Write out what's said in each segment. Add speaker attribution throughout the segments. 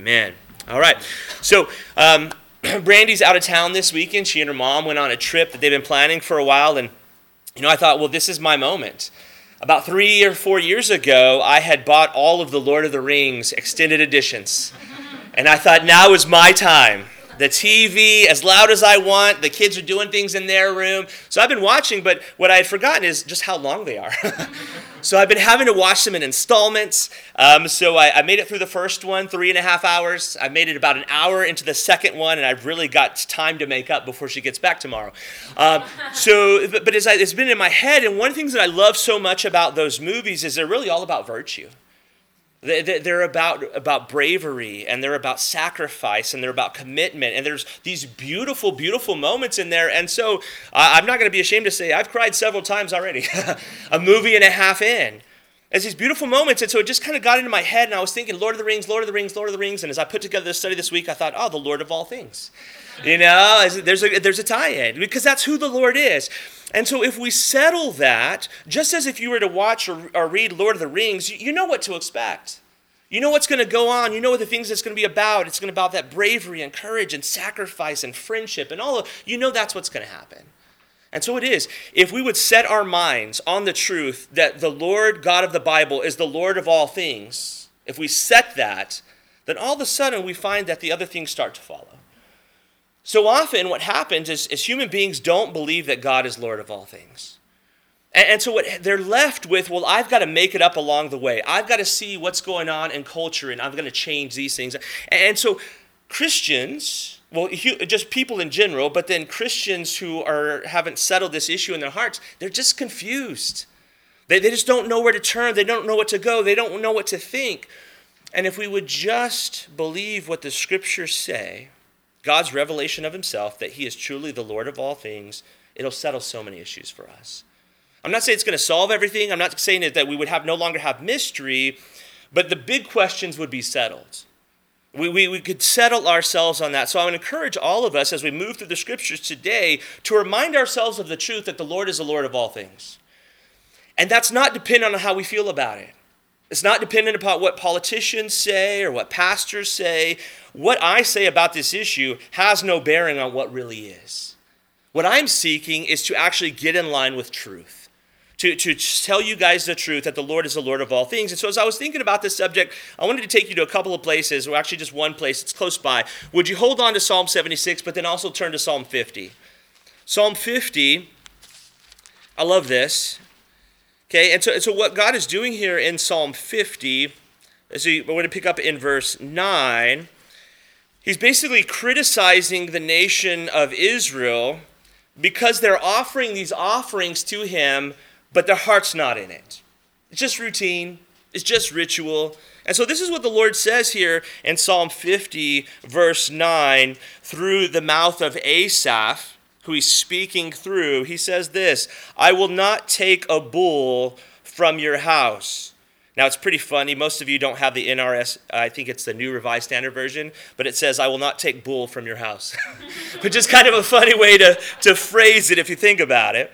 Speaker 1: Amen. All right. So, um, Brandy's out of town this weekend. She and her mom went on a trip that they've been planning for a while. And, you know, I thought, well, this is my moment. About three or four years ago, I had bought all of the Lord of the Rings extended editions. And I thought, now is my time the TV as loud as I want. The kids are doing things in their room. So I've been watching, but what I had forgotten is just how long they are. so I've been having to watch them in installments. Um, so I, I, made it through the first one, three and a half hours. I made it about an hour into the second one, and I've really got time to make up before she gets back tomorrow. Um, so, but, but I, it's been in my head, and one of the things that I love so much about those movies is they're really all about virtue. They're about, about bravery and they're about sacrifice and they're about commitment. And there's these beautiful, beautiful moments in there. And so I'm not going to be ashamed to say I've cried several times already, a movie and a half in. There's these beautiful moments. And so it just kind of got into my head. And I was thinking, Lord of the Rings, Lord of the Rings, Lord of the Rings. And as I put together this study this week, I thought, oh, the Lord of all things. You know, there's a, there's a tie in because that's who the Lord is. And so, if we settle that, just as if you were to watch or, or read Lord of the Rings, you, you know what to expect. You know what's going to go on. You know what the things it's going to be about. It's going to be about that bravery and courage and sacrifice and friendship and all of. You know that's what's going to happen. And so it is. If we would set our minds on the truth that the Lord God of the Bible is the Lord of all things, if we set that, then all of a sudden we find that the other things start to follow. So often, what happens is, is human beings don't believe that God is Lord of all things. And, and so, what they're left with, well, I've got to make it up along the way. I've got to see what's going on in culture, and I'm going to change these things. And so, Christians, well, just people in general, but then Christians who are haven't settled this issue in their hearts, they're just confused. They, they just don't know where to turn. They don't know what to go. They don't know what to think. And if we would just believe what the scriptures say, God's revelation of himself, that he is truly the Lord of all things, it'll settle so many issues for us. I'm not saying it's going to solve everything. I'm not saying that we would have no longer have mystery, but the big questions would be settled. We, we, we could settle ourselves on that. So I would encourage all of us as we move through the scriptures today to remind ourselves of the truth that the Lord is the Lord of all things. And that's not dependent on how we feel about it. It's not dependent upon what politicians say or what pastors say. What I say about this issue has no bearing on what really is. What I'm seeking is to actually get in line with truth. To, to tell you guys the truth that the Lord is the Lord of all things. And so, as I was thinking about this subject, I wanted to take you to a couple of places, or actually just one place, it's close by. Would you hold on to Psalm 76, but then also turn to Psalm 50? Psalm 50, I love this. Okay, and so, and so what God is doing here in Psalm 50, so we're going to pick up in verse 9. He's basically criticizing the nation of Israel because they're offering these offerings to him, but their heart's not in it. It's just routine, it's just ritual. And so, this is what the Lord says here in Psalm 50, verse 9, through the mouth of Asaph who he's speaking through, he says this I will not take a bull from your house. Now, it's pretty funny. Most of you don't have the NRS, I think it's the New Revised Standard Version, but it says, I will not take bull from your house, which is kind of a funny way to, to phrase it if you think about it.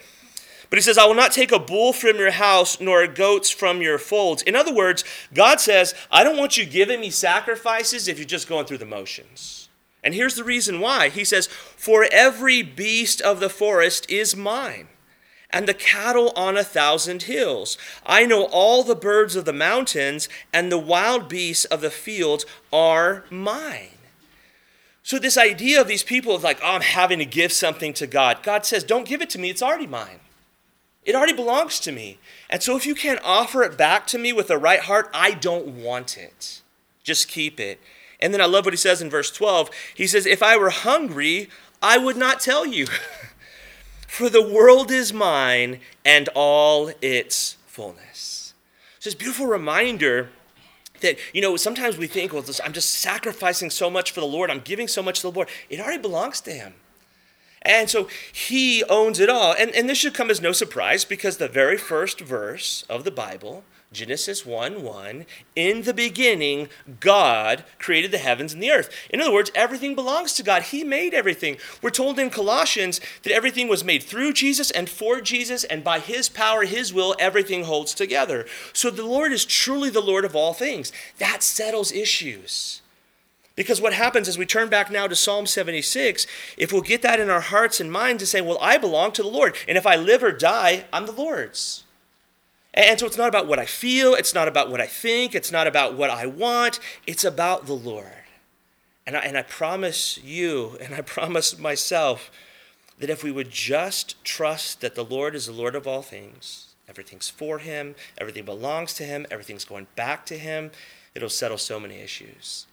Speaker 1: But he says, I will not take a bull from your house, nor goats from your folds. In other words, God says, I don't want you giving me sacrifices if you're just going through the motions. And here's the reason why. He says, For every beast of the forest is mine, and the cattle on a thousand hills. I know all the birds of the mountains, and the wild beasts of the fields are mine. So, this idea of these people of like, oh, I'm having to give something to God, God says, Don't give it to me, it's already mine. It already belongs to me. And so, if you can't offer it back to me with the right heart, I don't want it. Just keep it. And then I love what he says in verse 12. He says, If I were hungry, I would not tell you. For the world is mine and all its fullness. So, this beautiful reminder that, you know, sometimes we think, well, I'm just sacrificing so much for the Lord, I'm giving so much to the Lord. It already belongs to Him. And so He owns it all. And, and this should come as no surprise because the very first verse of the Bible Genesis 1 1, in the beginning, God created the heavens and the earth. In other words, everything belongs to God. He made everything. We're told in Colossians that everything was made through Jesus and for Jesus, and by His power, His will, everything holds together. So the Lord is truly the Lord of all things. That settles issues. Because what happens is we turn back now to Psalm 76, if we'll get that in our hearts and minds and say, well, I belong to the Lord. And if I live or die, I'm the Lord's. And so it's not about what I feel, it's not about what I think, it's not about what I want, it's about the Lord. And I, and I promise you, and I promise myself, that if we would just trust that the Lord is the Lord of all things, everything's for Him, everything belongs to Him, everything's going back to Him, it'll settle so many issues.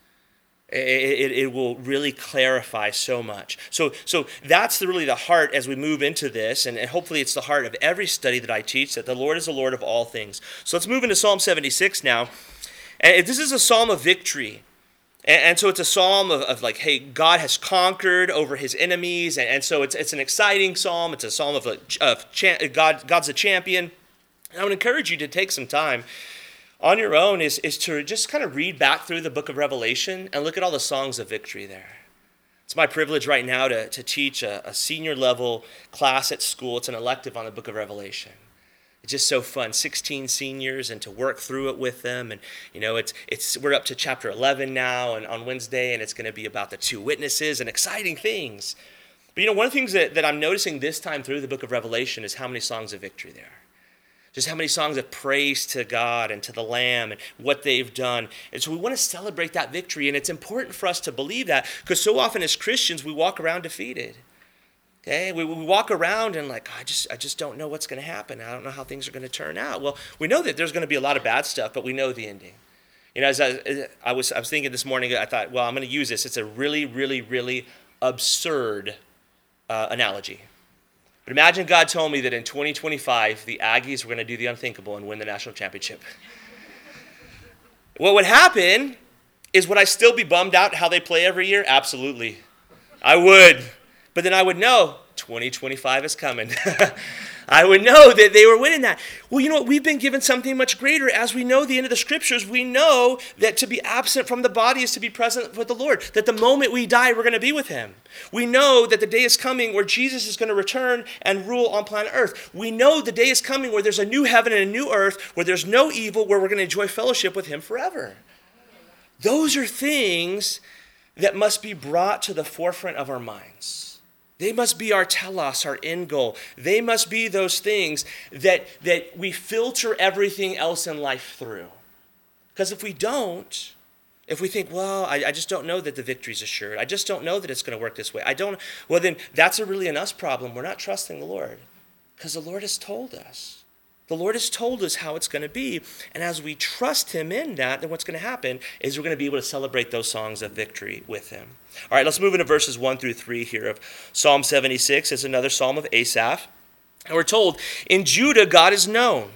Speaker 1: It, it, will really clarify so much. So, so that's the, really the heart as we move into this, and, and hopefully it's the heart of every study that I teach that the Lord is the Lord of all things. So let's move into Psalm 76 now. And this is a psalm of victory. And, so it's a psalm of, of, like, hey, God has conquered over his enemies. And, and so it's, it's an exciting psalm. It's a psalm of, of God, God's a champion. And I would encourage you to take some time on your own is, is to just kind of read back through the book of Revelation and look at all the songs of victory there. It's my privilege right now to, to teach a, a senior level class at school. It's an elective on the book of Revelation. It's just so fun. 16 seniors and to work through it with them. And you know it's it's we're up to chapter 11 now and on wednesday and it's going to be about the two witnesses and exciting things. But you know one of the things that, that i'm noticing this time through the book of revelation is how many songs of victory there are just how many songs of praise to God and to the Lamb and what they've done. And so we want to celebrate that victory. And it's important for us to believe that because so often as Christians, we walk around defeated. Okay, we, we walk around and like, I just, I just don't know what's going to happen. I don't know how things are going to turn out. Well, we know that there's going to be a lot of bad stuff, but we know the ending. You know, as I, I was, I was thinking this morning, I thought, well, I'm going to use this. It's a really, really, really absurd uh, analogy. But imagine God told me that in 2025, the Aggies were going to do the unthinkable and win the national championship. what would happen is would I still be bummed out how they play every year? Absolutely. I would. But then I would know 2025 is coming. I would know that they were winning that. Well, you know what? We've been given something much greater. As we know the end of the scriptures, we know that to be absent from the body is to be present with the Lord. That the moment we die, we're going to be with Him. We know that the day is coming where Jesus is going to return and rule on planet Earth. We know the day is coming where there's a new heaven and a new earth, where there's no evil, where we're going to enjoy fellowship with Him forever. Those are things that must be brought to the forefront of our minds. They must be our telos, our end goal. They must be those things that, that we filter everything else in life through. Because if we don't, if we think, well, I, I just don't know that the victory's assured, I just don't know that it's going to work this way, I don't, well, then that's a really an us problem. We're not trusting the Lord because the Lord has told us. The Lord has told us how it's going to be. And as we trust Him in that, then what's going to happen is we're going to be able to celebrate those songs of victory with Him. All right, let's move into verses 1 through 3 here of Psalm 76. It's another psalm of Asaph. And we're told, In Judah, God is known.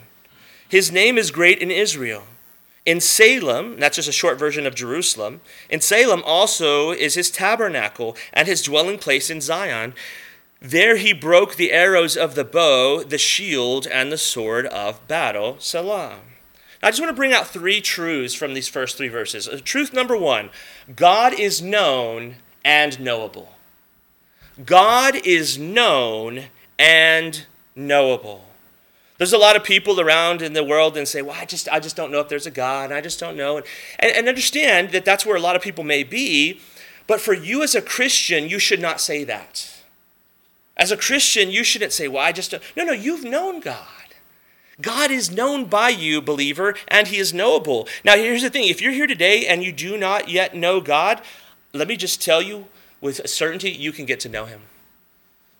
Speaker 1: His name is great in Israel. In Salem, that's just a short version of Jerusalem, in Salem also is his tabernacle and his dwelling place in Zion. There he broke the arrows of the bow, the shield, and the sword of battle. Selah. I just want to bring out three truths from these first three verses. Uh, truth number one God is known and knowable. God is known and knowable. There's a lot of people around in the world and say, well, I just, I just don't know if there's a God, I just don't know. And, and understand that that's where a lot of people may be, but for you as a Christian, you should not say that. As a Christian, you shouldn't say, well, I just don't. No, no, you've known God. God is known by you, believer, and he is knowable. Now, here's the thing if you're here today and you do not yet know God, let me just tell you with certainty, you can get to know him.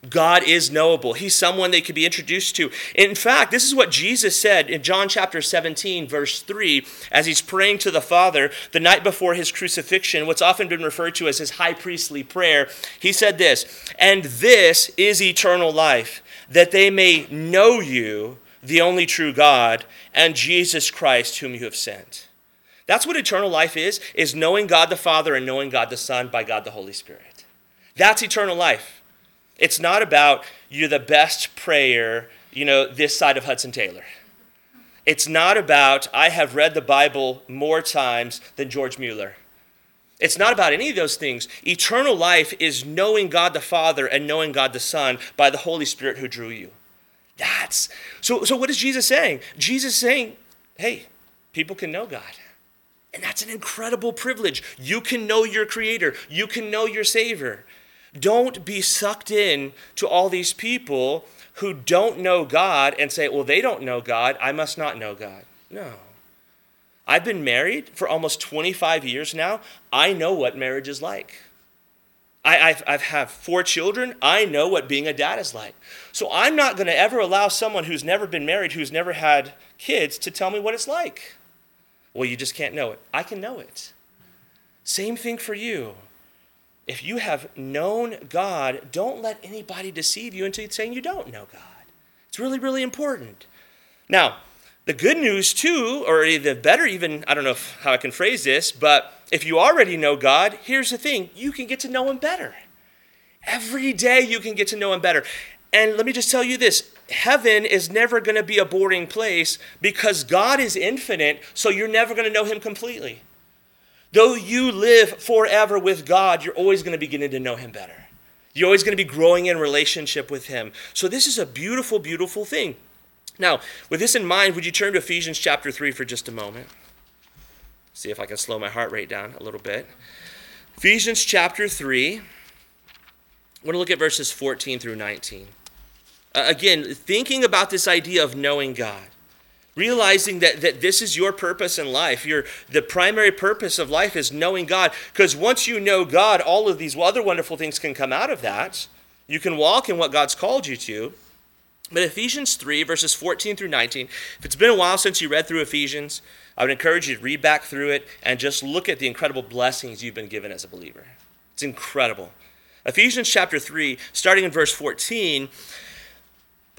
Speaker 1: God is knowable. He's someone they could be introduced to. In fact, this is what Jesus said in John chapter 17, verse 3, as he's praying to the Father the night before his crucifixion, what's often been referred to as his high priestly prayer. He said this, And this is eternal life, that they may know you, the only true God, and Jesus Christ, whom you have sent. That's what eternal life is, is knowing God the Father and knowing God the Son by God the Holy Spirit. That's eternal life. It's not about you're the best prayer, you know, this side of Hudson Taylor. It's not about I have read the Bible more times than George Mueller. It's not about any of those things. Eternal life is knowing God the Father and knowing God the Son by the Holy Spirit who drew you. That's so so what is Jesus saying? Jesus saying, hey, people can know God. And that's an incredible privilege. You can know your Creator, you can know your Savior. Don't be sucked in to all these people who don't know God and say, well, they don't know God, I must not know God. No. I've been married for almost 25 years now. I know what marriage is like. I, I've, I've have four children. I know what being a dad is like. So I'm not going to ever allow someone who's never been married, who's never had kids, to tell me what it's like. Well, you just can't know it. I can know it. Same thing for you. If you have known God, don't let anybody deceive you into saying you don't know God. It's really, really important. Now, the good news, too, or the better, even, I don't know if, how I can phrase this, but if you already know God, here's the thing you can get to know Him better. Every day you can get to know Him better. And let me just tell you this heaven is never going to be a boring place because God is infinite, so you're never going to know Him completely. Though you live forever with God, you're always going to be getting to know Him better. You're always going to be growing in relationship with Him. So, this is a beautiful, beautiful thing. Now, with this in mind, would you turn to Ephesians chapter 3 for just a moment? See if I can slow my heart rate down a little bit. Ephesians chapter 3. I want to look at verses 14 through 19. Uh, again, thinking about this idea of knowing God realizing that, that this is your purpose in life. Your the primary purpose of life is knowing god because once you know god all of these other wonderful things can come out of that. You can walk in what god's called you to. But ephesians 3 verses 14 through 19 if it's been a while since you read through ephesians i would encourage you to read back through it and just look at the incredible blessings you've been given as a believer. It's incredible. Ephesians chapter 3 starting in verse 14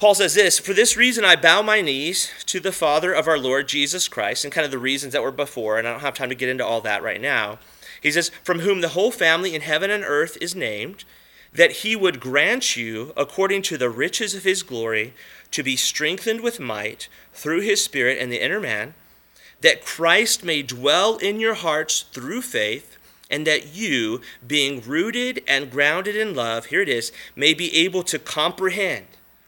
Speaker 1: Paul says this For this reason I bow my knees to the Father of our Lord Jesus Christ, and kind of the reasons that were before, and I don't have time to get into all that right now. He says, From whom the whole family in heaven and earth is named, that he would grant you, according to the riches of his glory, to be strengthened with might through his Spirit in the inner man, that Christ may dwell in your hearts through faith and that you, being rooted and grounded in love, here it is, may be able to comprehend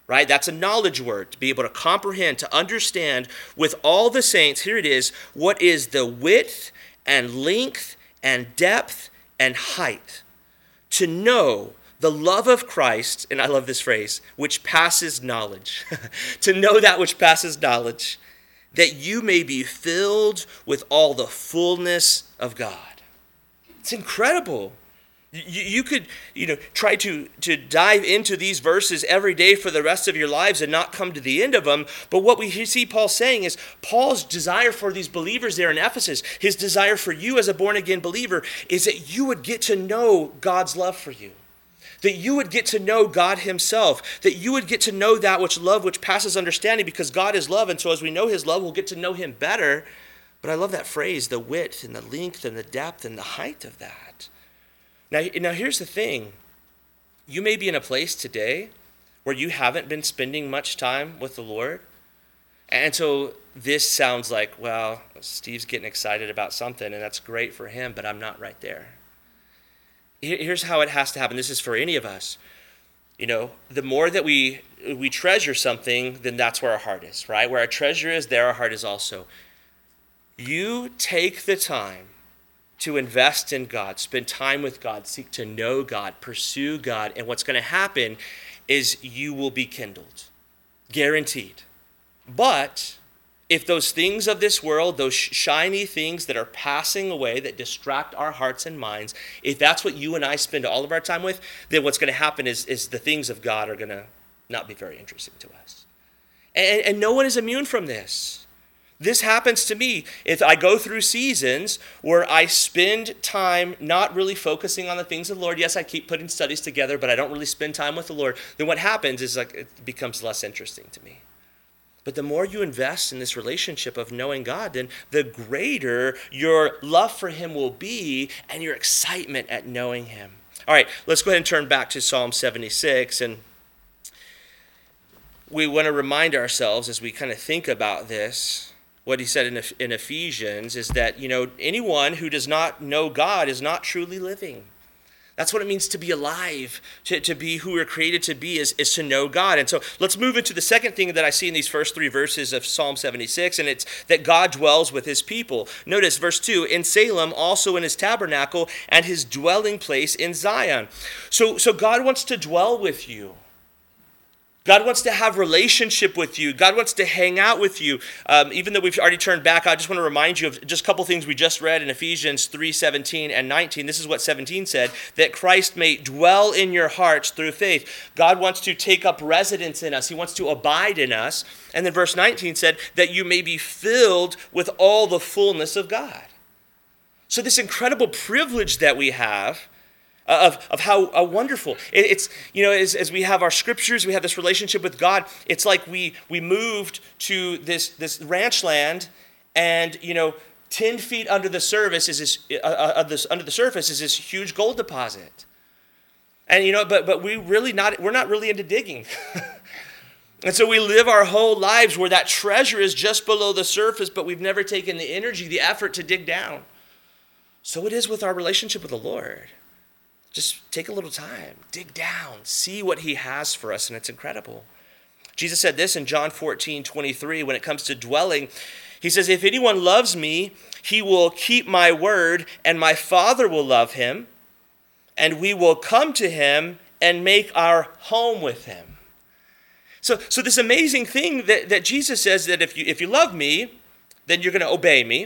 Speaker 1: right? That's a knowledge word to be able to comprehend, to understand with all the saints. Here it is what is the width and length and depth and height. To know the love of Christ, and I love this phrase, which passes knowledge. to know that which passes knowledge, that you may be filled with all the fullness of God. It's incredible. You, you could, you know, try to, to dive into these verses every day for the rest of your lives and not come to the end of them. But what we see Paul saying is Paul's desire for these believers there in Ephesus, his desire for you as a born again believer, is that you would get to know God's love for you that you would get to know God Himself, that you would get to know that which love which passes understanding because God is love. And so as we know His love, we'll get to know Him better. But I love that phrase the width and the length and the depth and the height of that. Now, now here's the thing you may be in a place today where you haven't been spending much time with the Lord. And so this sounds like, well, Steve's getting excited about something, and that's great for him, but I'm not right there. Here's how it has to happen. This is for any of us. You know, the more that we we treasure something, then that's where our heart is, right? Where our treasure is, there our heart is also. You take the time to invest in God, spend time with God, seek to know God, pursue God. And what's going to happen is you will be kindled, guaranteed. But if those things of this world, those shiny things that are passing away, that distract our hearts and minds, if that's what you and I spend all of our time with, then what's going to happen is, is the things of God are going to not be very interesting to us. And, and no one is immune from this. This happens to me if I go through seasons where I spend time not really focusing on the things of the Lord. Yes, I keep putting studies together, but I don't really spend time with the Lord. Then what happens is like it becomes less interesting to me. But the more you invest in this relationship of knowing God, then the greater your love for Him will be and your excitement at knowing Him. All right, let's go ahead and turn back to Psalm 76. And we want to remind ourselves as we kind of think about this what he said in, in Ephesians is that, you know, anyone who does not know God is not truly living. That's what it means to be alive, to, to be who we're created to be, is, is to know God. And so let's move into the second thing that I see in these first three verses of Psalm 76, and it's that God dwells with his people. Notice verse 2 in Salem, also in his tabernacle, and his dwelling place in Zion. So, so God wants to dwell with you. God wants to have relationship with you. God wants to hang out with you. Um, even though we've already turned back, I just want to remind you of just a couple things we just read in Ephesians 3 17 and 19. This is what 17 said that Christ may dwell in your hearts through faith. God wants to take up residence in us, He wants to abide in us. And then verse 19 said that you may be filled with all the fullness of God. So, this incredible privilege that we have of, of how uh, wonderful. It, it's you know as, as we have our scriptures we have this relationship with god it's like we we moved to this this ranch land and you know 10 feet under the surface is this, uh, uh, this under the surface is this huge gold deposit. And you know but but we really not we're not really into digging. And so we live our whole lives where that treasure is just below the surface but we've never taken the energy the effort to dig down. So it is with our relationship with the lord just take a little time, dig down, see what he has for us, and it's incredible. Jesus said this in John 14, 23, when it comes to dwelling. He says, If anyone loves me, he will keep my word, and my Father will love him, and we will come to him and make our home with him. So, so this amazing thing that, that Jesus says that if you, if you love me, then you're going to obey me.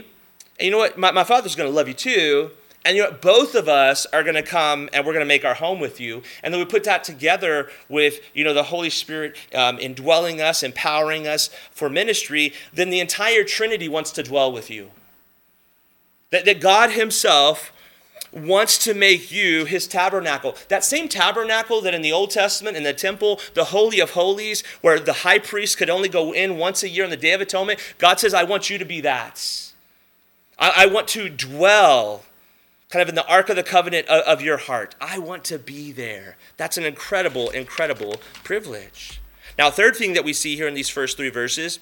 Speaker 1: And you know what? My, my Father's going to love you too, and you know, both of us are going to come and we're going to make our home with you. And then we put that together with, you know, the Holy Spirit um, indwelling us, empowering us for ministry. Then the entire Trinity wants to dwell with you. That, that God Himself wants to make you his tabernacle. That same tabernacle that in the Old Testament, in the temple, the Holy of Holies, where the high priest could only go in once a year on the Day of Atonement, God says, I want you to be that. I, I want to dwell kind of in the Ark of the Covenant of, of your heart. I want to be there. That's an incredible, incredible privilege. Now, third thing that we see here in these first three verses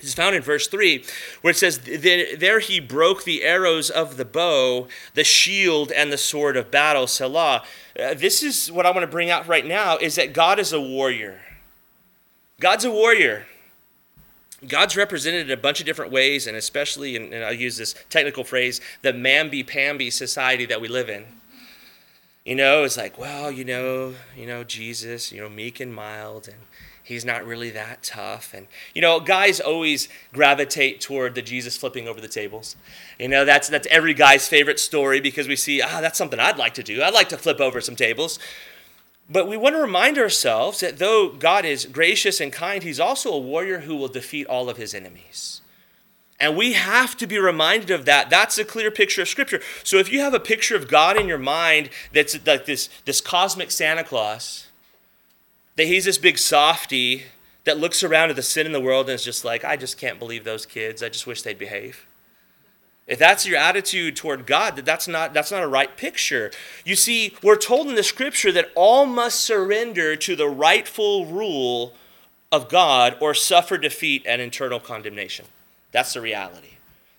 Speaker 1: is found in verse 3, where it says, There he broke the arrows of the bow, the shield, and the sword of battle, Selah. Uh, this is what I want to bring out right now is that God is a warrior. God's a warrior. God's represented in a bunch of different ways, and especially, and, I'll use this technical phrase, the mamby-pamby society that we live in. You know, it's like, well, you know, you know, Jesus, you know, meek and mild, and he's not really that tough. And you know, guys always gravitate toward the Jesus flipping over the tables. You know, that's that's every guy's favorite story because we see, ah, that's something I'd like to do. I'd like to flip over some tables. But we want to remind ourselves that though God is gracious and kind, He's also a warrior who will defeat all of His enemies. And we have to be reminded of that. That's a clear picture of Scripture. So if you have a picture of God in your mind that's like this, this cosmic Santa Claus, that He's this big softy that looks around at the sin in the world and is just like, I just can't believe those kids. I just wish they'd behave. If that's your attitude toward God, that that's not, that's not a right picture. You see, we're told in the scripture that all must surrender to the rightful rule of God or suffer defeat and eternal condemnation. That's the reality.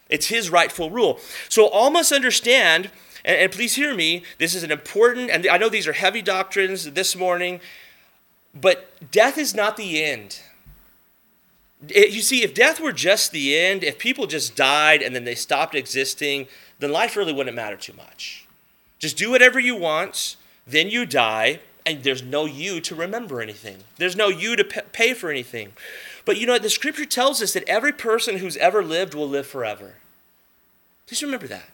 Speaker 1: It's his rightful rule. So all must understand, and, and please hear me, this is an important, and I know these are heavy doctrines this morning, but death is not the end. It, you see, if death were just the end, if people just died and then they stopped existing, then life really wouldn't matter too much. Just do whatever you want, then you die, and there's no you to remember anything. There's no you to pay for anything. But you know, the scripture tells us that every person who's ever lived will live forever. Please remember that.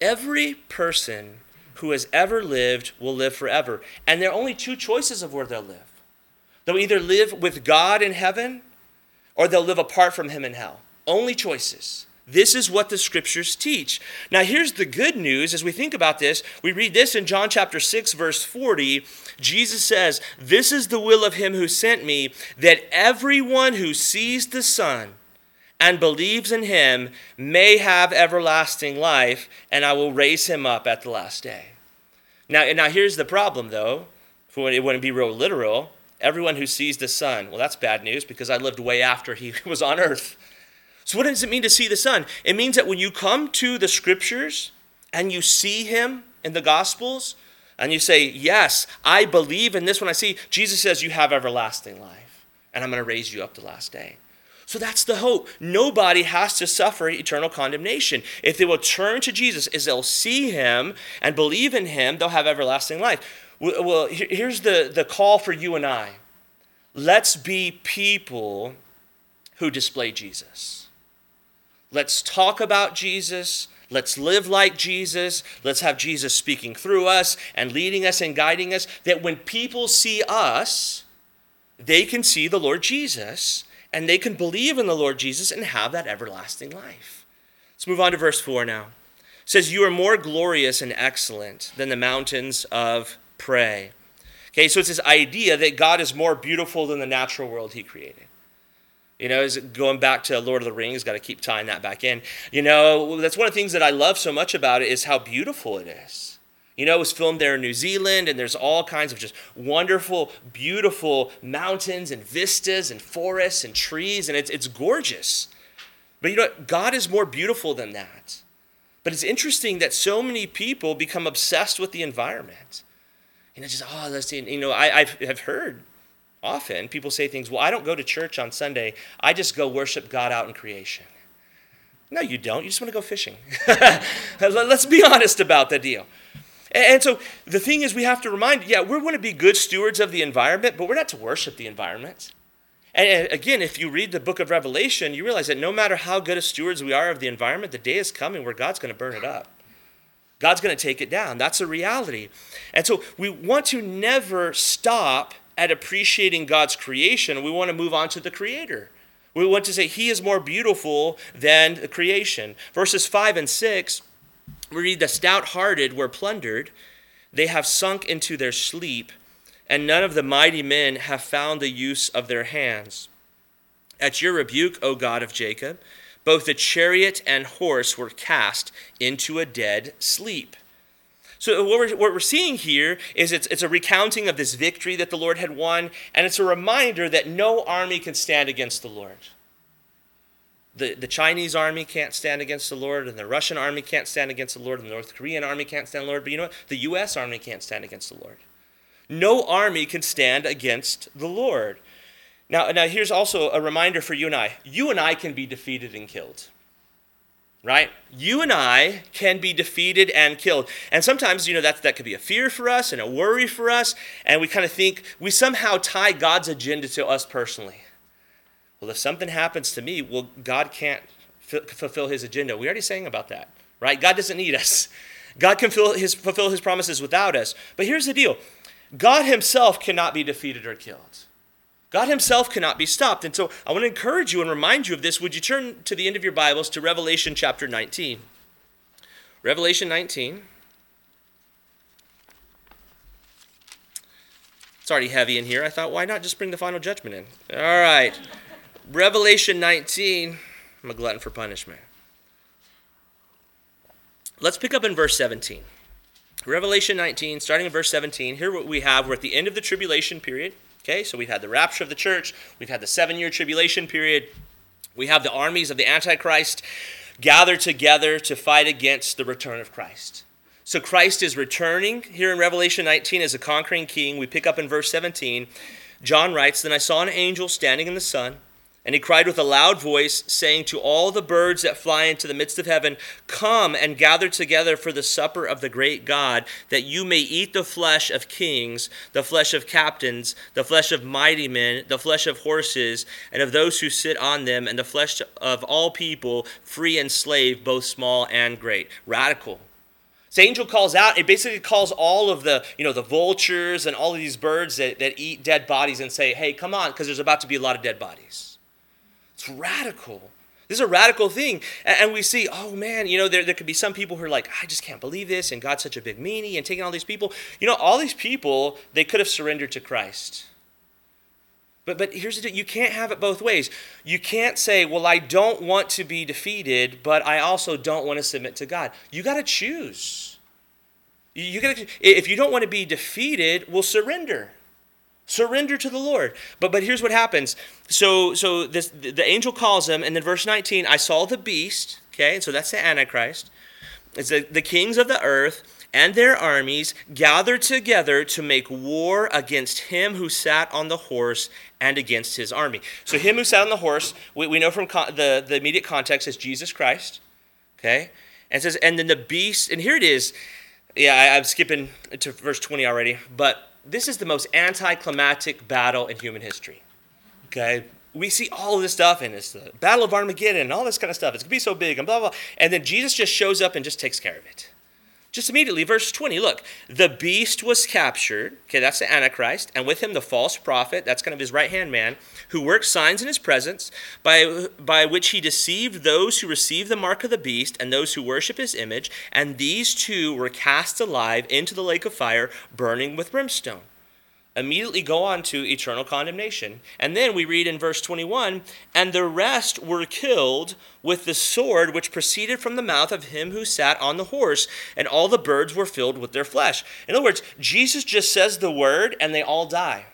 Speaker 1: Every person who has ever lived will live forever. And there are only two choices of where they'll live. They'll either live with God in heaven or they'll live apart from him in hell. Only choices. This is what the scriptures teach. Now, here's the good news as we think about this. We read this in John chapter 6, verse 40. Jesus says, This is the will of him who sent me, that everyone who sees the Son and believes in him may have everlasting life, and I will raise him up at the last day. Now, now here's the problem, though. It wouldn't be real literal. Everyone who sees the Son. Well, that's bad news because I lived way after he was on earth. So, what does it mean to see the Son? It means that when you come to the scriptures and you see him in the Gospels, and you say, Yes, I believe in this when I see, Jesus says, You have everlasting life, and I'm going to raise you up the last day. So that's the hope. Nobody has to suffer eternal condemnation. If they will turn to Jesus, as they'll see him and believe in him, they'll have everlasting life. Well, here's the, the call for you and I let's be people who display Jesus. Let's talk about Jesus. Let's live like Jesus. Let's have Jesus speaking through us and leading us and guiding us. That when people see us, they can see the Lord Jesus and they can believe in the Lord Jesus and have that everlasting life. Let's move on to verse 4 now. It says, You are more glorious and excellent than the mountains of prey. Okay, so it's this idea that God is more beautiful than the natural world he created. You know, is going back to Lord of the Rings, got to keep tying that back in. You know, that's one of the things that I love so much about it is how beautiful it is. You know, it was filmed there in New Zealand, and there's all kinds of just wonderful, beautiful mountains and vistas and forests and trees, and it's, it's gorgeous. But you know what? God is more beautiful than that. But it's interesting that so many people become obsessed with the environment. You know, just, oh, let's see. You know, I, I've, I've heard often people say things, well, I don't go to church on Sunday. I just go worship God out in creation. No, you don't. You just want to go fishing. Let's be honest about the deal. And so the thing is, we have to remind, yeah, we're going to be good stewards of the environment, but we're not to worship the environment. And again, if you read the book of Revelation, you realize that no matter how good of stewards we are of the environment, the day is coming where God's going to burn it up. God's going to take it down. That's a reality. And so we want to never stop at appreciating God's creation. We want to move on to the Creator. We want to say He is more beautiful than the creation. Verses 5 and 6, we read, The stout hearted were plundered, they have sunk into their sleep, and none of the mighty men have found the use of their hands. At your rebuke, O God of Jacob, both the chariot and horse were cast into a dead sleep. So, what we're, what we're seeing here is it's, it's a recounting of this victory that the Lord had won, and it's a reminder that no army can stand against the Lord. The, the Chinese army can't stand against the Lord, and the Russian army can't stand against the Lord, and the North Korean army can't stand the Lord, but you know what? The U.S. army can't stand against the Lord. No army can stand against the Lord. Now, now here's also a reminder for you and I. You and I can be defeated and killed. Right? You and I can be defeated and killed. And sometimes, you know, that, that could be a fear for us and a worry for us. And we kind of think we somehow tie God's agenda to us personally. Well, if something happens to me, well, God can't f- fulfill his agenda. We already sang about that, right? God doesn't need us. God can his, fulfill his promises without us. But here's the deal God himself cannot be defeated or killed. God himself cannot be stopped. And so I want to encourage you and remind you of this. Would you turn to the end of your Bibles to Revelation chapter 19? Revelation 19. It's already heavy in here. I thought, why not just bring the final judgment in? All right. Revelation 19. I'm a glutton for punishment. Let's pick up in verse 17. Revelation 19, starting in verse 17. Here what we have, we're at the end of the tribulation period. Okay, so we've had the rapture of the church, we've had the seven year tribulation period, we have the armies of the Antichrist gathered together to fight against the return of Christ. So Christ is returning here in Revelation 19 as a conquering king. We pick up in verse 17. John writes Then I saw an angel standing in the sun and he cried with a loud voice, saying to all the birds that fly into the midst of heaven, Come and gather together for the supper of the great God, that you may eat the flesh of kings, the flesh of captains, the flesh of mighty men, the flesh of horses, and of those who sit on them, and the flesh of all people, free and slave, both small and great. Radical. This angel calls out, it basically calls all of the, you know, the vultures and all of these birds that, that eat dead bodies and say, hey, come on, because there's about to be a lot of dead bodies. It's radical. This is a radical thing. And we see, oh man, you know, there, there could be some people who are like, I just can't believe this, and God's such a big meanie, and taking all these people. You know, all these people, they could have surrendered to Christ. But, but here's the deal you can't have it both ways. You can't say, well, I don't want to be defeated, but I also don't want to submit to God. You got to choose. You got to, if you don't want to be defeated, well, surrender. Surrender to the Lord. But but here's what happens. So so this the angel calls him, and then verse 19, I saw the beast, okay, so that's the Antichrist. It's the, the kings of the earth, and their armies gathered together to make war against him who sat on the horse and against his army. So, him who sat on the horse, we, we know from con- the, the immediate context is Jesus Christ. Okay? And says, and then the beast, and here it is. Yeah, I, I'm skipping to verse 20 already, but this is the most anticlimactic battle in human history. Okay? We see all of this stuff, and it's the Battle of Armageddon and all this kind of stuff. It's going to be so big, and blah, blah, blah. And then Jesus just shows up and just takes care of it. Just immediately, verse 20, look, the beast was captured. Okay, that's the Antichrist. And with him, the false prophet, that's kind of his right hand man, who worked signs in his presence, by, by which he deceived those who receive the mark of the beast and those who worship his image. And these two were cast alive into the lake of fire, burning with brimstone immediately go on to eternal condemnation. And then we read in verse 21 and the rest were killed with the sword which proceeded from the mouth of him who sat on the horse, and all the birds were filled with their flesh. In other words, Jesus just says the word and they all die.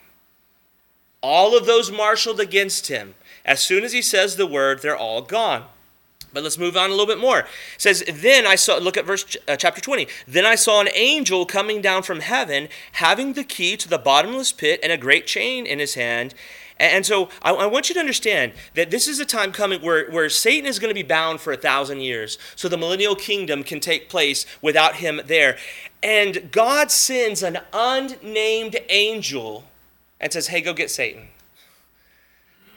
Speaker 1: All of those marshaled against him. As soon as he says the word, they're all gone. But let's move on a little bit more. It says, Then I saw, look at verse uh, chapter 20. Then I saw an angel coming down from heaven, having the key to the bottomless pit and a great chain in his hand. And so I, I want you to understand that this is a time coming where, where Satan is going to be bound for a thousand years. So the millennial kingdom can take place without him there. And God sends an unnamed angel and says, Hey, go get Satan.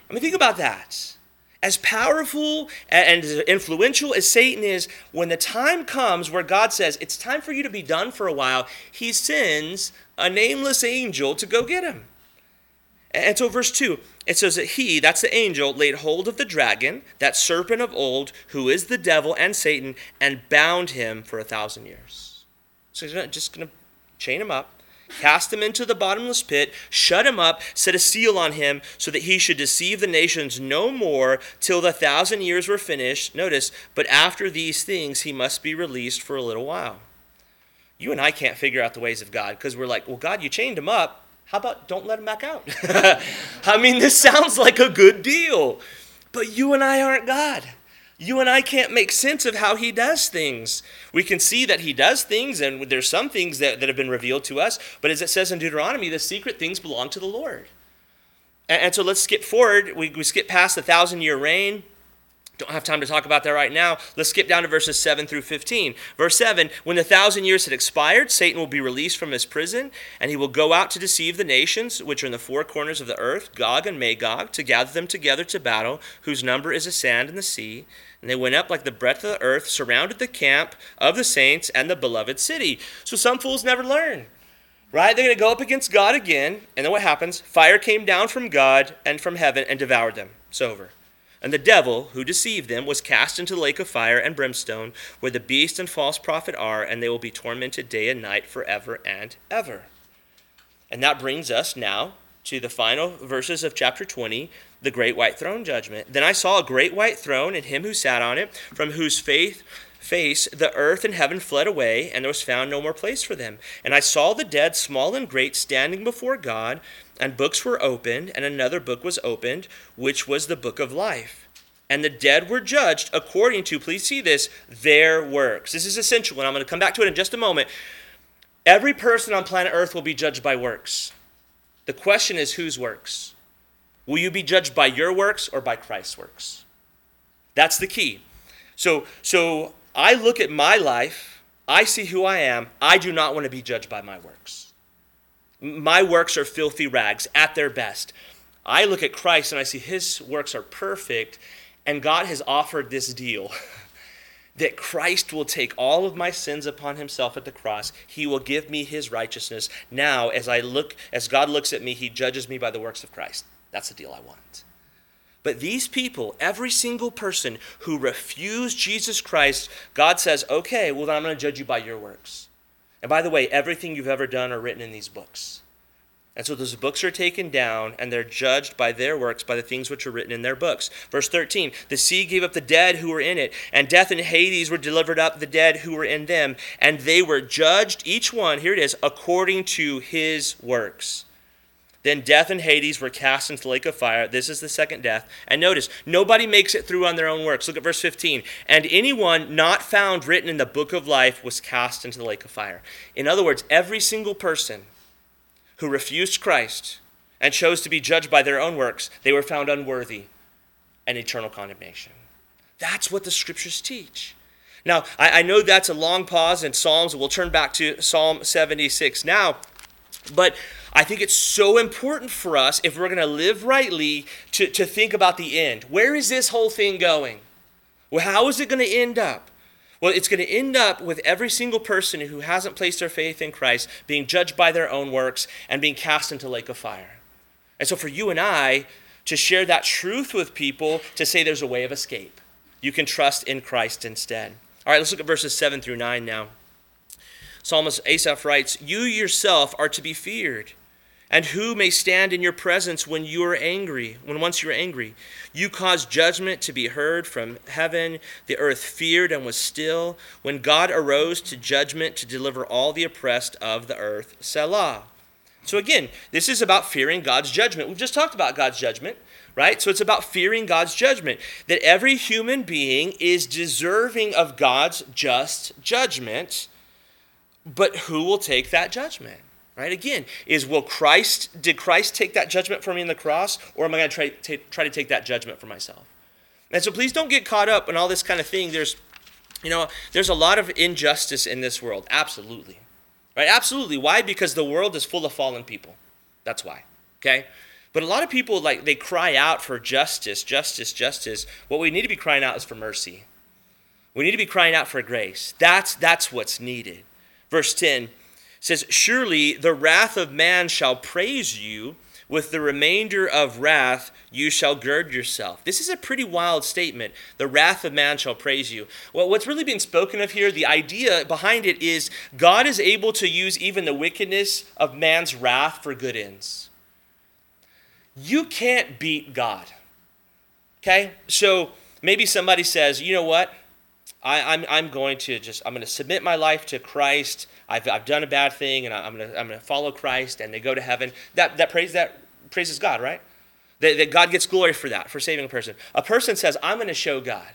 Speaker 1: I mean, think about that as powerful and as influential as Satan is, when the time comes where God says it's time for you to be done for a while, he sends a nameless angel to go get him. And so, verse 2, it says that he, that's the angel, laid hold of the dragon, that serpent of old, who is the devil and Satan, and bound him for a thousand years. So he's just going to chain him up, cast him into the bottomless pit, shut him up, set a seal on him, so that he should deceive the nations no more till the thousand years were finished. Notice, but after these things he must be released for a little while. You and I can't figure out the ways of God because we're like, well, God, you chained him up. How about don't let him back out? I mean, this sounds like a good deal, but you and I aren't God. You and I can't make sense of how he does things. We can see that he does things, and there's some things that, that have been revealed to us, but as it says in Deuteronomy, the secret things belong to the Lord. And, and so let's skip forward. We, we skip past the thousand year reign. Don't have time to talk about that right now. Let's skip down to verses 7 through 15. Verse 7 When the thousand years had expired, Satan will be released from his prison, and he will go out to deceive the nations which are in the four corners of the earth, Gog and Magog, to gather them together to battle, whose number is as sand in the sea. And they went up like the breadth of the earth, surrounded the camp of the saints and the beloved city. So some fools never learn. Right? They're going to go up against God again. And then what happens? Fire came down from God and from heaven and devoured them. It's over. And the devil, who deceived them, was cast into the lake of fire and brimstone, where the beast and false prophet are, and they will be tormented day and night forever and ever. And that brings us now to the final verses of chapter 20, the great white throne judgment. Then I saw a great white throne and him who sat on it, from whose faith face the earth and heaven fled away, and there was found no more place for them. And I saw the dead, small and great, standing before God, and books were opened, and another book was opened, which was the book of life. And the dead were judged according to, please see this, their works. This is essential, and I'm going to come back to it in just a moment. Every person on planet Earth will be judged by works. The question is whose works? Will you be judged by your works or by Christ's works? That's the key. So, so I look at my life, I see who I am, I do not want to be judged by my works. My works are filthy rags at their best. I look at Christ and I see his works are perfect, and God has offered this deal that Christ will take all of my sins upon himself at the cross. He will give me his righteousness. Now, as I look, as God looks at me, he judges me by the works of Christ. That's the deal I want. But these people, every single person who refused Jesus Christ, God says, okay, well, then I'm going to judge you by your works. And by the way, everything you've ever done are written in these books. And so those books are taken down and they're judged by their works, by the things which are written in their books. Verse 13 The sea gave up the dead who were in it, and death and Hades were delivered up the dead who were in them, and they were judged, each one, here it is, according to his works. Then death and Hades were cast into the lake of fire. This is the second death. And notice, nobody makes it through on their own works. Look at verse 15. And anyone not found written in the book of life was cast into the lake of fire. In other words, every single person who refused Christ and chose to be judged by their own works, they were found unworthy and eternal condemnation. That's what the scriptures teach. Now, I, I know that's a long pause in Psalms. We'll turn back to Psalm 76 now. But I think it's so important for us, if we're going to live rightly, to, to think about the end. Where is this whole thing going? Well, how is it going to end up? Well, it's going to end up with every single person who hasn't placed their faith in Christ being judged by their own works and being cast into lake of fire. And so, for you and I to share that truth with people, to say there's a way of escape, you can trust in Christ instead. All right, let's look at verses 7 through 9 now. Psalmist Asaph writes, You yourself are to be feared and who may stand in your presence when you are angry, when once you are angry? You caused judgment to be heard from heaven. The earth feared and was still. When God arose to judgment to deliver all the oppressed of the earth. Selah. So again, this is about fearing God's judgment. We've just talked about God's judgment, right? So it's about fearing God's judgment. That every human being is deserving of God's just judgment, but who will take that judgment? Right? Again, is will Christ, did Christ take that judgment for me in the cross, or am I going to try, t- try to take that judgment for myself? And so please don't get caught up in all this kind of thing. There's, you know, there's a lot of injustice in this world. Absolutely. Right? Absolutely. Why? Because the world is full of fallen people. That's why. Okay? But a lot of people like they cry out for justice, justice, justice. What we need to be crying out is for mercy. We need to be crying out for grace. That's that's what's needed. Verse 10 says, Surely the wrath of man shall praise you. With the remainder of wrath, you shall gird yourself. This is a pretty wild statement. The wrath of man shall praise you. Well, what's really being spoken of here, the idea behind it is God is able to use even the wickedness of man's wrath for good ends. You can't beat God. Okay? So maybe somebody says, you know what? I, am I'm, I'm going to just, I'm going to submit my life to Christ. I've, I've done a bad thing and I'm going to, I'm going to follow Christ and they go to heaven. That, that, praise, that praises God, right? That, that God gets glory for that, for saving a person. A person says, I'm going to show God.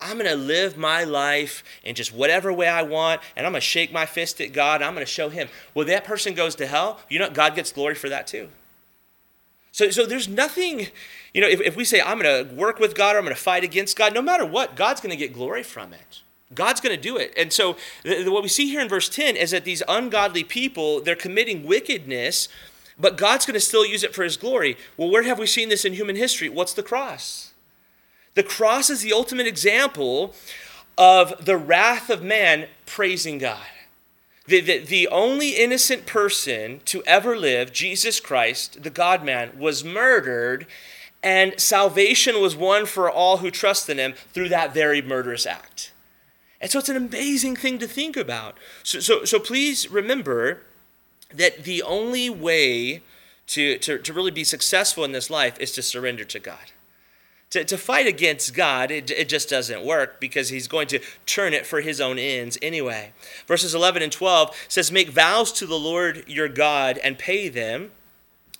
Speaker 1: I'm going to live my life in just whatever way I want, and I'm going to shake my fist at God. I'm going to show Him. Well, that person goes to hell. You know, God gets glory for that too. So, so there's nothing, you know, if, if we say, I'm going to work with God or I'm going to fight against God, no matter what, God's going to get glory from it. God's going to do it. And so what we see here in verse 10 is that these ungodly people, they're committing wickedness, but God's going to still use it for his glory. Well, where have we seen this in human history? What's the cross? The cross is the ultimate example of the wrath of man praising God. The, the, the only innocent person to ever live, Jesus Christ, the God man, was murdered, and salvation was won for all who trust in him through that very murderous act. And so it's an amazing thing to think about. So, so, so please remember that the only way to, to, to really be successful in this life is to surrender to God. To, to fight against God, it, it just doesn't work because he's going to turn it for his own ends anyway. Verses 11 and 12 says, Make vows to the Lord your God and pay them.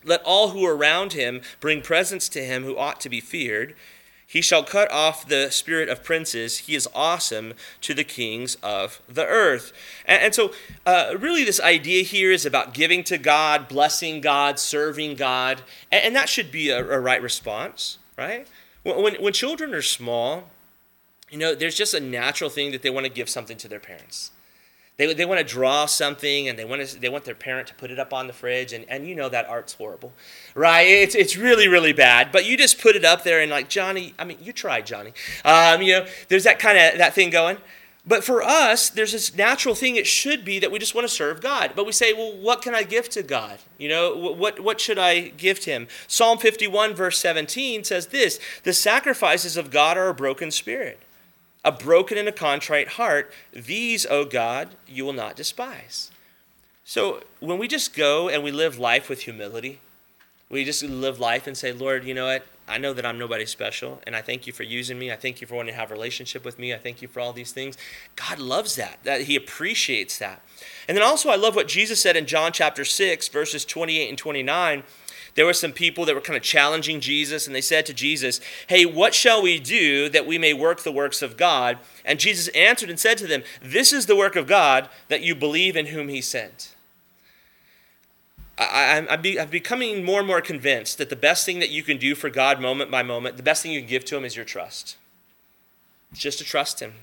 Speaker 1: Let all who are around him bring presents to him who ought to be feared. He shall cut off the spirit of princes. He is awesome to the kings of the earth. And, and so, uh, really, this idea here is about giving to God, blessing God, serving God. And, and that should be a, a right response, right? When, when children are small, you know, there's just a natural thing that they want to give something to their parents. They, they want to draw something and they want, to, they want their parent to put it up on the fridge. And, and you know that art's horrible, right? It's, it's really, really bad. But you just put it up there and like, Johnny, I mean, you tried, Johnny. Um, you know, there's that kind of, that thing going. But for us, there's this natural thing it should be that we just want to serve God. But we say, well, what can I give to God? You know, what, what should I give to Him? Psalm 51, verse 17 says this The sacrifices of God are a broken spirit, a broken and a contrite heart. These, O God, you will not despise. So when we just go and we live life with humility, we just live life and say, Lord, you know what? I know that I'm nobody special, and I thank you for using me. I thank you for wanting to have a relationship with me. I thank you for all these things. God loves that. That He appreciates that. And then also, I love what Jesus said in John chapter 6, verses 28 and 29. there were some people that were kind of challenging Jesus, and they said to Jesus, Hey, what shall we do that we may work the works of God? And Jesus answered and said to them, This is the work of God, that you believe in whom he sent. I, am I'm becoming more and more convinced that the best thing that you can do for God moment by moment, the best thing you can give to him is your trust. Just to trust him.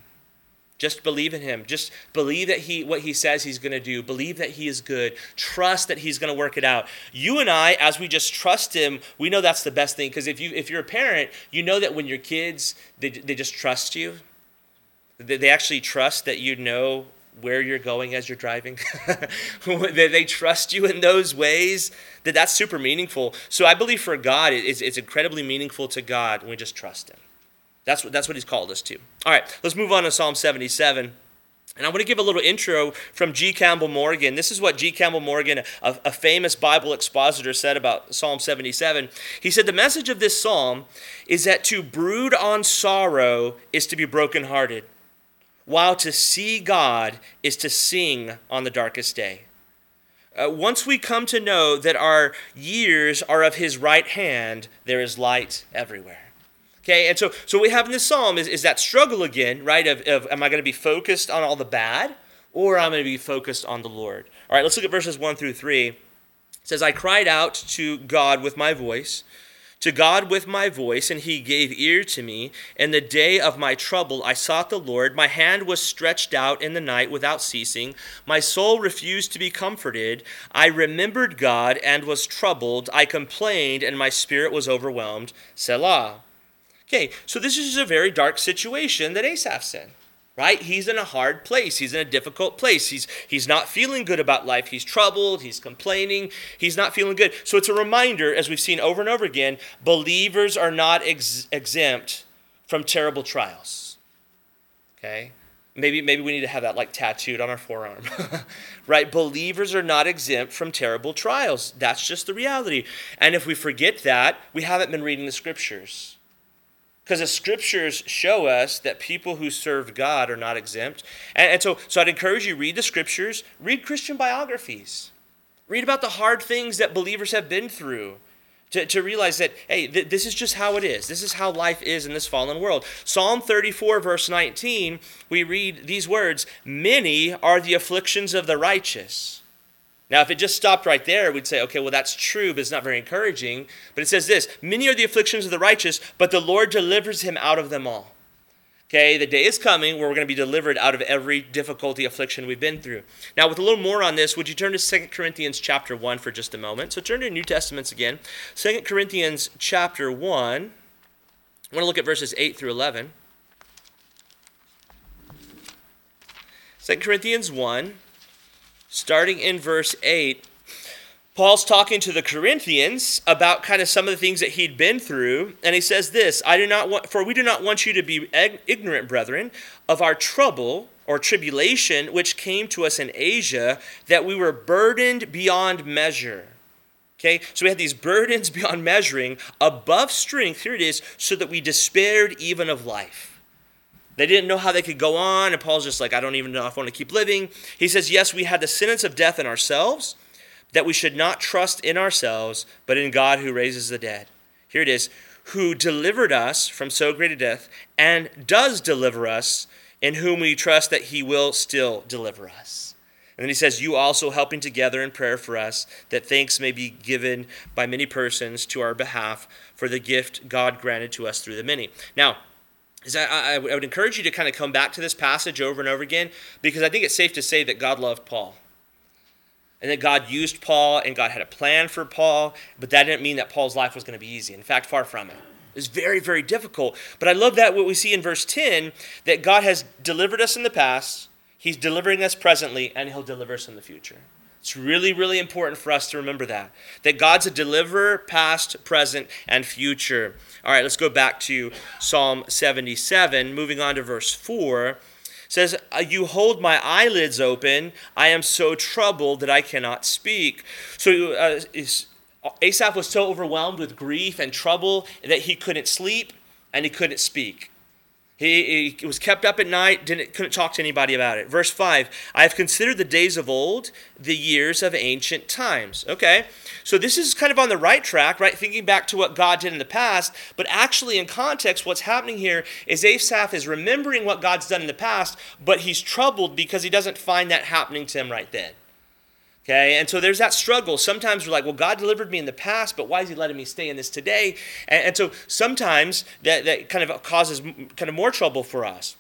Speaker 1: Just believe in him. Just believe that he what he says he's going to do. Believe that he is good. Trust that he's going to work it out. You and I as we just trust him, we know that's the best thing because if you if you're a parent, you know that when your kids they, they just trust you. They, they actually trust that you know where you're going as you're driving. they, trust you in those ways that that's super meaningful. So I believe for God it's, it's incredibly meaningful to God when we just trust him. That's what, that's what he's called us to. All right, let's move on to Psalm 77. And I want to give a little intro from G. Campbell Morgan. This is what G. Campbell Morgan, a, a, famous Bible expositor, said about Psalm 77. He said, The message of this psalm is that to brood on sorrow is to be brokenhearted, while to see God is to sing on the darkest day. Uh, once we come to know that our years are of His right hand, there is light everywhere. Okay, and so so we have in this psalm is, is that struggle again, right? Of, of am I going to be focused on all the bad or am I going to be focused on the Lord? All right, let's look at verses 1 through 3. It says, I cried out to God with my voice, to God with my voice, and he gave ear to me. In the day of my trouble, I sought the Lord. My hand was stretched out in the night without ceasing. My soul refused to be comforted. I remembered God and was troubled. I complained, and my spirit was overwhelmed. Selah. Okay, so this is a very dark situation that Asaph's in, right? He's in a hard place. He's in a difficult place. He's, he's not feeling good about life. He's troubled. He's complaining. He's not feeling good. So it's a reminder, as we've seen over and over again, believers are not ex- exempt from terrible trials. Okay? Maybe, maybe we need to have that like tattooed on our forearm. right? Believers are not exempt from terrible trials. That's just the reality. And if we forget that, we haven't been reading the scriptures. Because the scriptures show us that people who serve God are not exempt. And, and so, so I'd encourage you read the scriptures, read Christian biographies, read about the hard things that believers have been through. To, to realize that, hey, th- this is just how it is. This is how life is in this fallen world. Psalm 34, verse 19, we read these words Many are the afflictions of the righteous now, if it just stopped right there, we'd say, okay, well, that's true, but it's not very encouraging. But it says this Many are the afflictions of the righteous, but the Lord delivers him out of them all. Okay, the day is coming where we're going to be delivered out of every difficulty, affliction we've been through. Now, with a little more on this, would you turn to 2 Corinthians chapter 1 for just a moment? So turn to New Testaments again. 2 Corinthians chapter 1. I want to look at verses 8 through 11. 2 Corinthians 1 starting in verse 8, Paul's talking to the Corinthians about kind of some of the things that he'd been through, and he says this, I do not want for we do not want you to be ignorant, brethren, of our trouble or tribulation which came to us in Asia, that we were burdened beyond measure. Okay, so we had these burdens beyond measuring, above strength, here it is, so that we despaired even of life. They didn't know how they could go on, and Paul's just like, I don't even know if I want to keep living. He says, Yes, we had the sentence of death in ourselves, that we should not trust in ourselves, but in God who raises the dead. Here it is, who delivered us from so great a death, and does deliver us, in whom we trust that he will still deliver us. And then he says, You also helping together in prayer for us, that thanks may be given by many persons to our behalf for the gift God granted to us through the many. Now, is that I, I would encourage you to kind of come back to this passage over and over again because I think it's safe to say that God loved Paul. And that God used Paul and God had a plan for Paul, but that didn't mean that Paul's life was going to be easy. In fact, far from it. It's very, very difficult. But I love that what we see in verse 10 that God has delivered us in the past, He's delivering us presently, and He'll deliver us in the future. It's really, really important for us to remember that. That God's a deliverer, past, present, and future. All right, let's go back to Psalm 77, moving on to verse 4. It says, uh, You hold my eyelids open. I am so troubled that I cannot speak. So uh, Asaph was so overwhelmed with grief and trouble that he couldn't sleep and he couldn't speak. He, he, was kept up at night, didn't, couldn't talk to anybody about it. Verse 5 I have considered the days of old, the years of ancient times. Okay, so this is kind of on the right track, right? Thinking back to what God did in the past, but actually, in context, what's happening here is Asaph is remembering what God's done in the past, but he's troubled because he doesn't find that happening to him right then. Okay, and so there's that struggle. Sometimes we're like, well, God delivered me in the past, but why is He letting me stay in this today? And, and so sometimes that, that kind of causes kind of more trouble for us.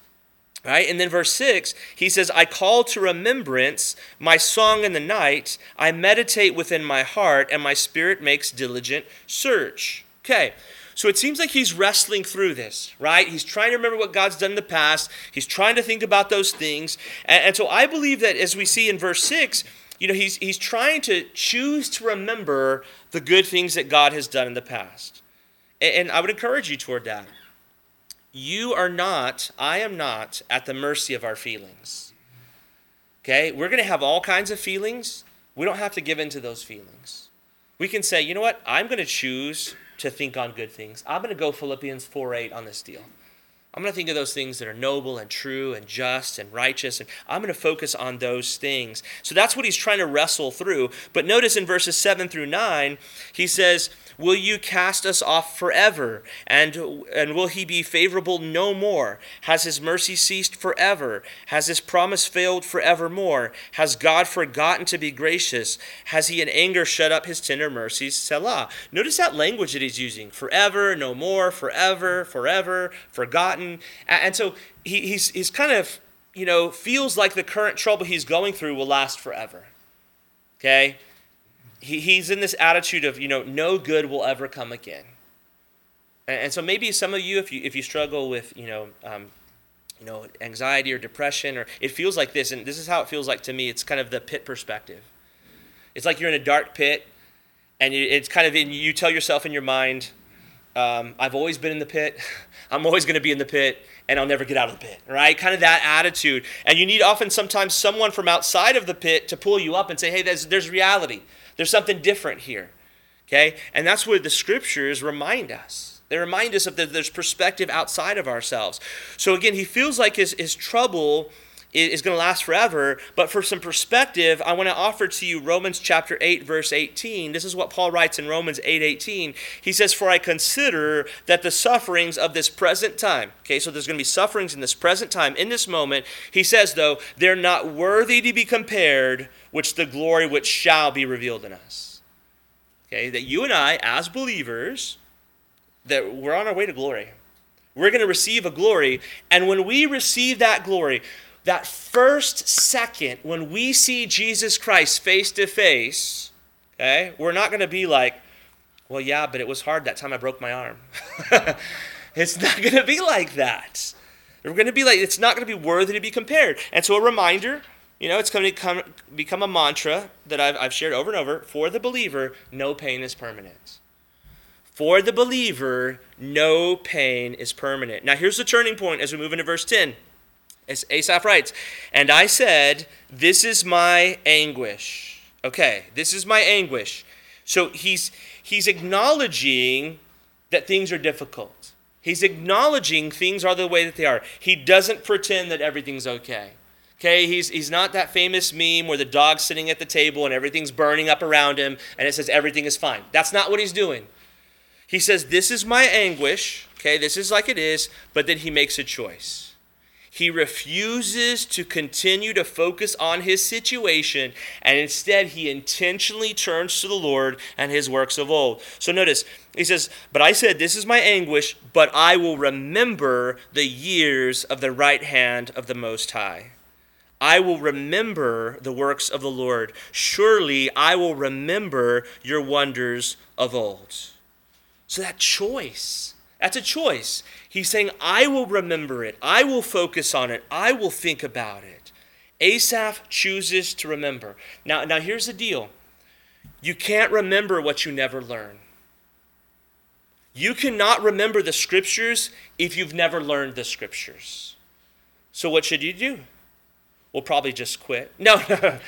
Speaker 1: Right? And then verse 6, he says, I call to remembrance my song in the night. I meditate within my heart, and my spirit makes diligent search. Okay, so it seems like he's wrestling through this, right? He's trying to remember what God's done in the past. He's trying to think about those things. And, and so I believe that as we see in verse 6, you know, he's, he's trying to choose to remember the good things that God has done in the past. And, and I would encourage you toward that. You are not, I am not, at the mercy of our feelings. Okay? We're going to have all kinds of feelings. We don't have to give in to those feelings. We can say, you know what? I'm going to choose to think on good things. I'm going to go Philippians 4 8 on this deal. I'm going to think of those things that are noble and true and just and righteous, and I'm going to focus on those things. So that's what he's trying to wrestle through. But notice in verses 7 through 9, he says, Will you cast us off forever? And, and will he be favorable no more? Has his mercy ceased forever? Has his promise failed forevermore? Has God forgotten to be gracious? Has he in anger shut up his tender mercies? Selah. Notice that language that he's using forever, no more, forever, forever, forgotten. And so he, he's, he's kind of, you know, feels like the current trouble he's going through will last forever. Okay? He, he's in this attitude of, you know, no good will ever come again. And, and so maybe some of you, if you, if you struggle with, you know, um, you know, anxiety or depression, or it feels like this, and this is how it feels like to me. It's kind of the pit perspective. It's like you're in a dark pit, and it's kind of in, you tell yourself in your mind, um, I've always been in the pit. I'm always going to be in the pit, and I'll never get out of the pit, right? Kind of that attitude. And you need often sometimes someone from outside of the pit to pull you up and say, hey, there's, there's reality. There's something different here. Okay? And that's what the scriptures remind us. They remind us of that there's perspective outside of ourselves. So again, he feels like his, his trouble is going to last forever. But for some perspective, I want to offer to you Romans chapter 8, verse 18. This is what Paul writes in Romans 8 18. He says, For I consider that the sufferings of this present time, okay, so there's going to be sufferings in this present time, in this moment. He says, though, they're not worthy to be compared which the glory which shall be revealed in us. Okay, that you and I, as believers, that we're on our way to glory. We're going to receive a glory, and when we receive that glory, that first second when we see Jesus Christ face to face, okay, we're not going to be like, well, yeah, but it was hard that time I broke my arm. it's not going to be like that. We're going to be like, it's not going to be worthy to be compared. And so, a reminder, you know, it's going to become, become a mantra that I've, I've shared over and over for the believer no pain is permanent. For the believer, no pain is permanent. Now, here's the turning point as we move into verse 10. As Asaph writes, And I said, This is my anguish. Okay, this is my anguish. So he's he's acknowledging that things are difficult. He's acknowledging things are the way that they are. He doesn't pretend that everything's okay. Okay, he's, he's not that famous meme where the dog's sitting at the table and everything's burning up around him and it says everything is fine. That's not what he's doing. He says, This is my anguish. Okay, this is like it is, but then he makes a choice. He refuses to continue to focus on his situation, and instead he intentionally turns to the Lord and his works of old. So notice, he says, But I said, This is my anguish, but I will remember the years of the right hand of the Most High. I will remember the works of the Lord. Surely I will remember your wonders of old. So that choice, that's a choice. He's saying, I will remember it. I will focus on it. I will think about it. Asaph chooses to remember. Now, now here's the deal you can't remember what you never learn. You cannot remember the scriptures if you've never learned the scriptures. So, what should you do? We'll probably just quit. No, no,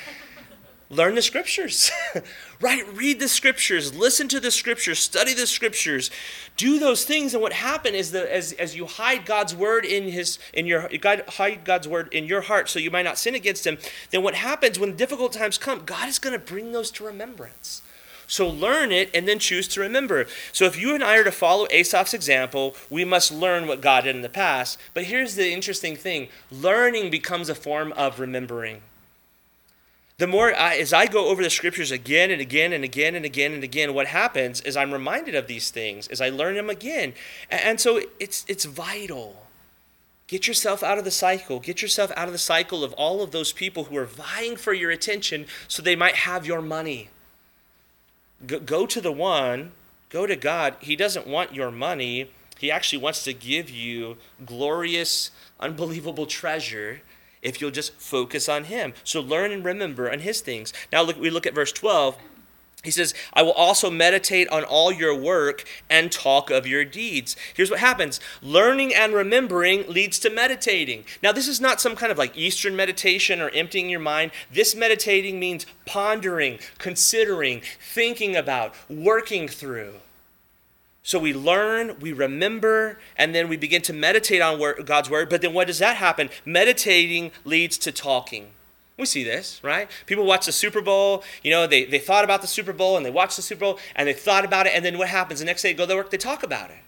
Speaker 1: learn the scriptures, right? Read the scriptures, listen to the scriptures, study the scriptures, do those things. And what happened is that as, as you hide God's word in his in your God hide God's word in your heart so you might not sin against him, then what happens when difficult times come, God is going to bring those to remembrance. So learn it and then choose to remember. So if you and I are to follow Asaph's example, we must learn what God did in the past. But here's the interesting thing learning becomes a form of remembering. The more I, as I go over the scriptures again and again and again and again and again, what happens is I'm reminded of these things as I learn them again. And so it's, it's vital. Get yourself out of the cycle. Get yourself out of the cycle of all of those people who are vying for your attention so they might have your money. Go, go to the one, go to God. He doesn't want your money, He actually wants to give you glorious, unbelievable treasure if you'll just focus on Him. So learn and remember on His things. Now look, we look at verse 12. He says, I will also meditate on all your work and talk of your deeds. Here's what happens learning and remembering leads to meditating. Now, this is not some kind of like Eastern meditation or emptying your mind. This meditating means pondering, considering, thinking about, working through. So we learn, we remember, and then we begin to meditate on God's word. But then what does that happen? Meditating leads to talking. We see this, right? People watch the Super Bowl, you know, they, they thought about the Super Bowl and they watch the Super Bowl and they thought about it, and then what happens? The next day they go to work, they talk about it.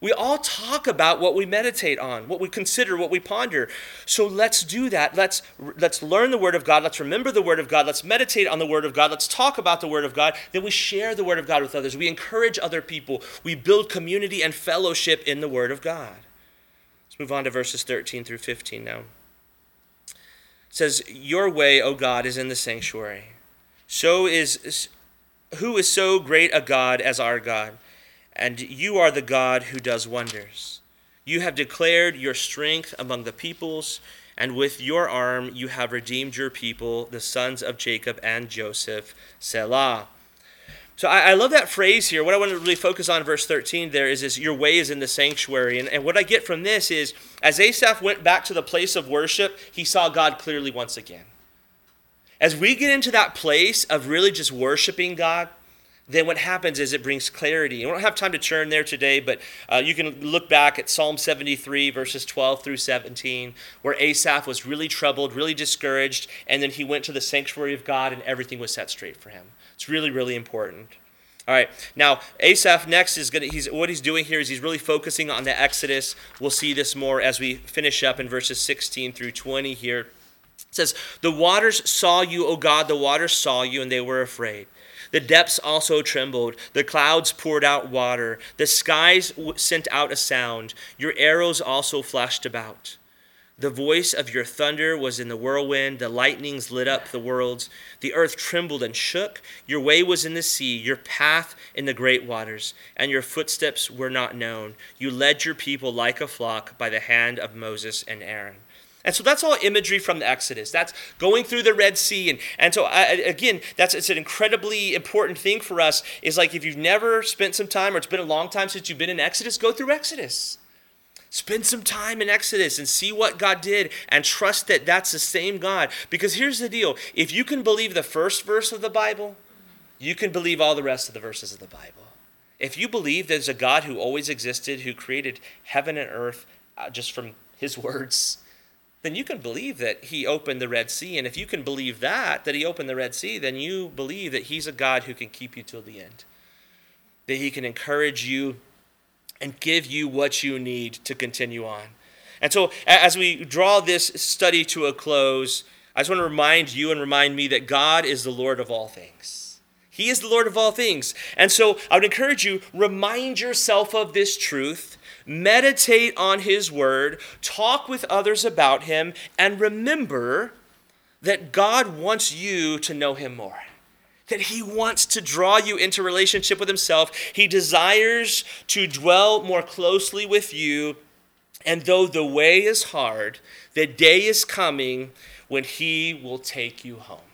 Speaker 1: We all talk about what we meditate on, what we consider, what we ponder. So let's do that. Let's let's learn the word of God. Let's remember the word of God. Let's meditate on the word of God. Let's talk about the word of God. Then we share the word of God with others. We encourage other people. We build community and fellowship in the word of God. Let's move on to verses 13 through 15 now. It says, "Your way, O God, is in the sanctuary. So is who is so great a God as our God?" And you are the God who does wonders. You have declared your strength among the peoples, and with your arm you have redeemed your people, the sons of Jacob and Joseph. Selah. So I, I, love that phrase here. What I want to really focus on verse 13 there is, this your way is in the sanctuary. And, and what I get from this is as Asaph went back to the place of worship, he saw God clearly once again. As we get into that place of really just worshiping God, then what happens is it brings clarity. We don't have time to turn there today, but uh, you can look back at Psalm 73, verses 12 through 17, where Asaph was really troubled, really discouraged, and then he went to the sanctuary of God and everything was set straight for him. It's really, really important. All right, now Asaph next is gonna. He's what he's doing here is he's really focusing on the Exodus. We'll see this more as we finish up in verses 16 through 20 here. It says, "The waters saw you, O God. The waters saw you, and they were afraid." The depths also trembled. The clouds poured out water. The skies sent out a sound. Your arrows also flashed about. The voice of your thunder was in the whirlwind. The lightnings lit up the worlds. The earth trembled and shook. Your way was in the sea, your path in the great waters, and your footsteps were not known. You led your people like a flock by the hand of Moses and Aaron. And so that's all imagery from the Exodus. That's going through the Red Sea. And, and so, I, again, that's it's an incredibly important thing for us is like if you've never spent some time or it's been a long time since you've been in Exodus, go through Exodus. Spend some time in Exodus and see what God did and trust that that's the same God. Because here's the deal if you can believe the first verse of the Bible, you can believe all the rest of the verses of the Bible. If you believe there's a God who always existed, who created heaven and earth uh, just from his words, then you can believe that he opened the Red Sea. And if you can believe that, that he opened the Red Sea, then you believe that he's a God who can keep you till the end. That he can encourage you and give you what you need to continue on. And so, as we draw this study to a close, I just want to remind you and remind me that God is the Lord of all things. He is the Lord of all things. And so, I would encourage you, remind yourself of this truth meditate on His Word, talk with others about Him, and remember that God wants you to know Him more. That He wants to draw you into relationship with Himself. He desires to dwell more closely with you. And though the way is hard, the day is coming when He will take you home.